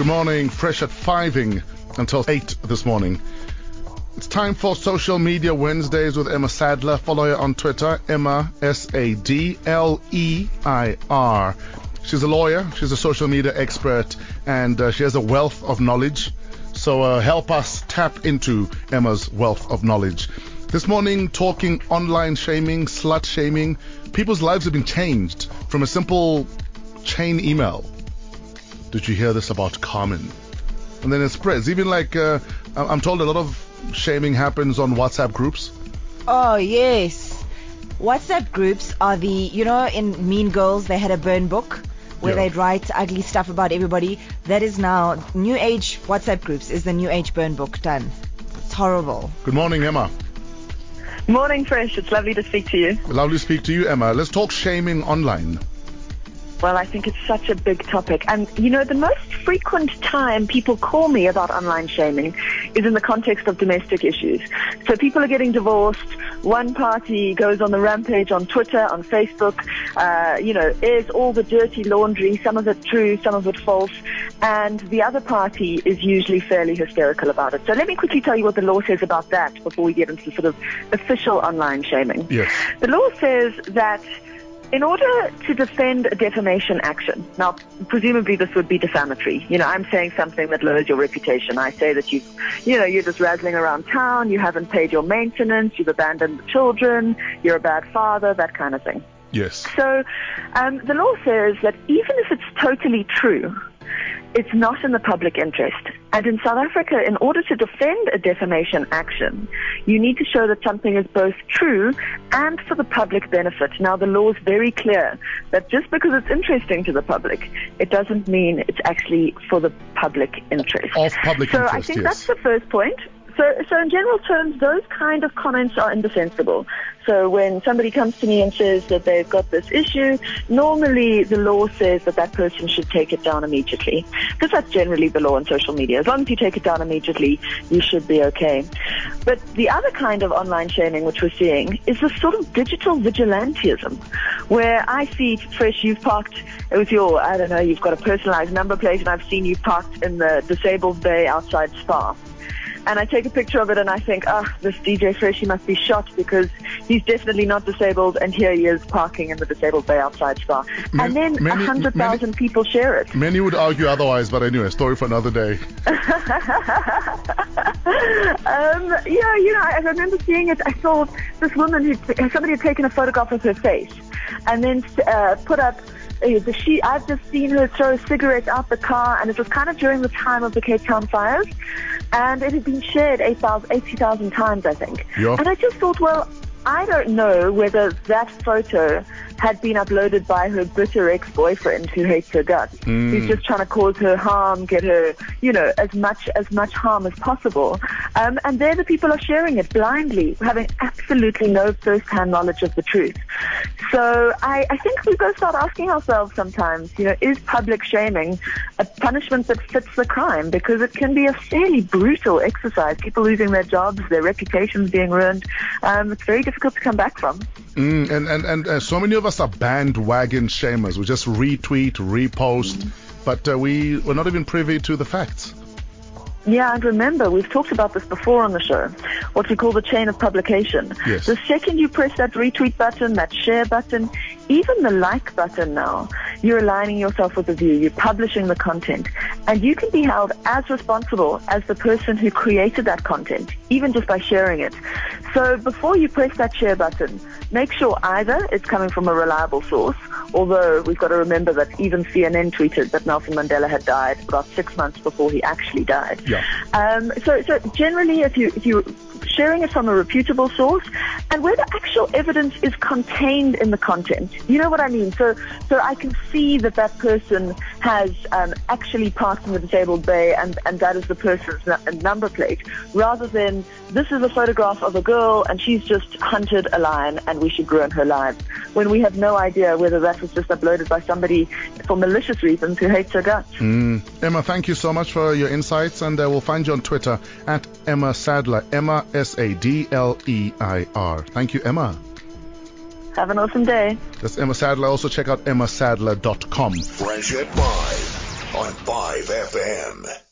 Good morning. Fresh at 5ing until 8 this morning. It's time for Social Media Wednesdays with Emma Sadleir. Follow her on Twitter, Emma S A D L E I R. She's a lawyer, she's a social media expert, and uh, she has a wealth of knowledge. So uh, help us tap into Emma's wealth of knowledge. This morning, talking online shaming, slut shaming. People's lives have been changed from a simple chain email did you hear this about Carmen? And then it spreads. Even like, uh, I'm told a lot of shaming happens on WhatsApp groups. Oh, yes. WhatsApp groups are the, you know, in Mean Girls, they had a burn book where yeah. they'd write ugly stuff about everybody. That is now, New Age WhatsApp groups is the New Age burn book done. It's horrible. Good morning, Emma. Morning, Fresh. It's lovely to speak to you. Lovely to speak to you, Emma. Let's talk shaming online. Well, I think it's such a big topic. And, you know, the most frequent time people call me about online shaming is in the context of domestic issues. So people are getting divorced. One party goes on the rampage on Twitter, on Facebook, uh, you know, airs all the dirty laundry, some of it true, some of it false. And the other party is usually fairly hysterical about it. So let me quickly tell you what the law says about that before we get into sort of official online shaming. Yes. The law says that in order to defend a defamation action, now presumably this would be defamatory. You know, I'm saying something that lowers your reputation. I say that you, you know, you're just razzling around town, you haven't paid your maintenance, you've abandoned the children, you're a bad father, that kind of thing. Yes. So um, the law says that even if it's totally true, it's not in the public interest. And in South Africa, in order to defend a defamation action, you need to show that something is both true and for the public benefit. Now, the law is very clear that just because it's interesting to the public, it doesn't mean it's actually for the public interest. Of public so interest, I think yes. that's the first point. So, so in general terms, those kind of comments are indefensible. So when somebody comes to me and says that they've got this issue, normally the law says that that person should take it down immediately. Because that's generally the law on social media. As long as you take it down immediately, you should be okay. But the other kind of online shaming which we're seeing is this sort of digital vigilantism where I see, Fresh, you've parked with your, I don't know, you've got a personalized number plate and I've seen you parked in the disabled bay outside Spar and I take a picture of it and I think, ah, oh, this DJ Fresh, he must be shot because he's definitely not disabled and here he is parking in the disabled bay outside Spar. and then a 100,000 people share it. Many would argue otherwise, but anyway, story for another day. um, yeah, you know, I remember seeing it. I saw this woman who, somebody had taken a photograph of her face and then uh, put up she I've just seen her throw a cigarette out the car, and it was kind of during the time of the Cape Town fires, and it had been shared 80,000 times, I think. Yeah. And I just thought, well, I don't know whether that photo had been uploaded by her bitter ex-boyfriend who hates her guts. Mm. Who's just trying to cause her harm, get her, you know, as much as much harm as possible. Um, and they're the people are sharing it blindly, having absolutely no first-hand knowledge of the truth. So I, I think we've got to start asking ourselves sometimes, you know, is public shaming a punishment that fits the crime? Because it can be a fairly brutal exercise. People losing their jobs, their reputations being ruined. Um, it's very difficult to come back from. Mm, and and, and uh, so many of us are bandwagon shamers. We just retweet, repost, mm-hmm. but uh, we, we're not even privy to the facts. Yeah, and remember, we've talked about this before on the show, what we call the chain of publication. Yes. The second you press that retweet button, that share button, even the like button now, you're aligning yourself with the view, you're publishing the content, and you can be held as responsible as the person who created that content, even just by sharing it. So before you press that share button, make sure either it's coming from a reliable source, although we've got to remember that even CNN tweeted that Nelson Mandela had died about six months before he actually died. Yeah. Um, so, so generally, if you if you sharing it from a reputable source and where the actual evidence is contained in the content. You know what I mean? So, so I can see that that person has um, actually parked in the disabled bay and, and that is the person's number plate rather than this is a photograph of a girl and she's just hunted a lion and we should ruin her lives when we have no idea whether that was just uploaded by somebody for malicious reasons who hates her guts. Mm. Emma, thank you so much for your insights and uh, we'll find you on Twitter at Emma Sadleir. Emma S A D L E I R. Thank you, Emma. Have an awesome day. That's Emma Sadleir. Also check out emmasadleir.com. Fresh at 5. on 5FM.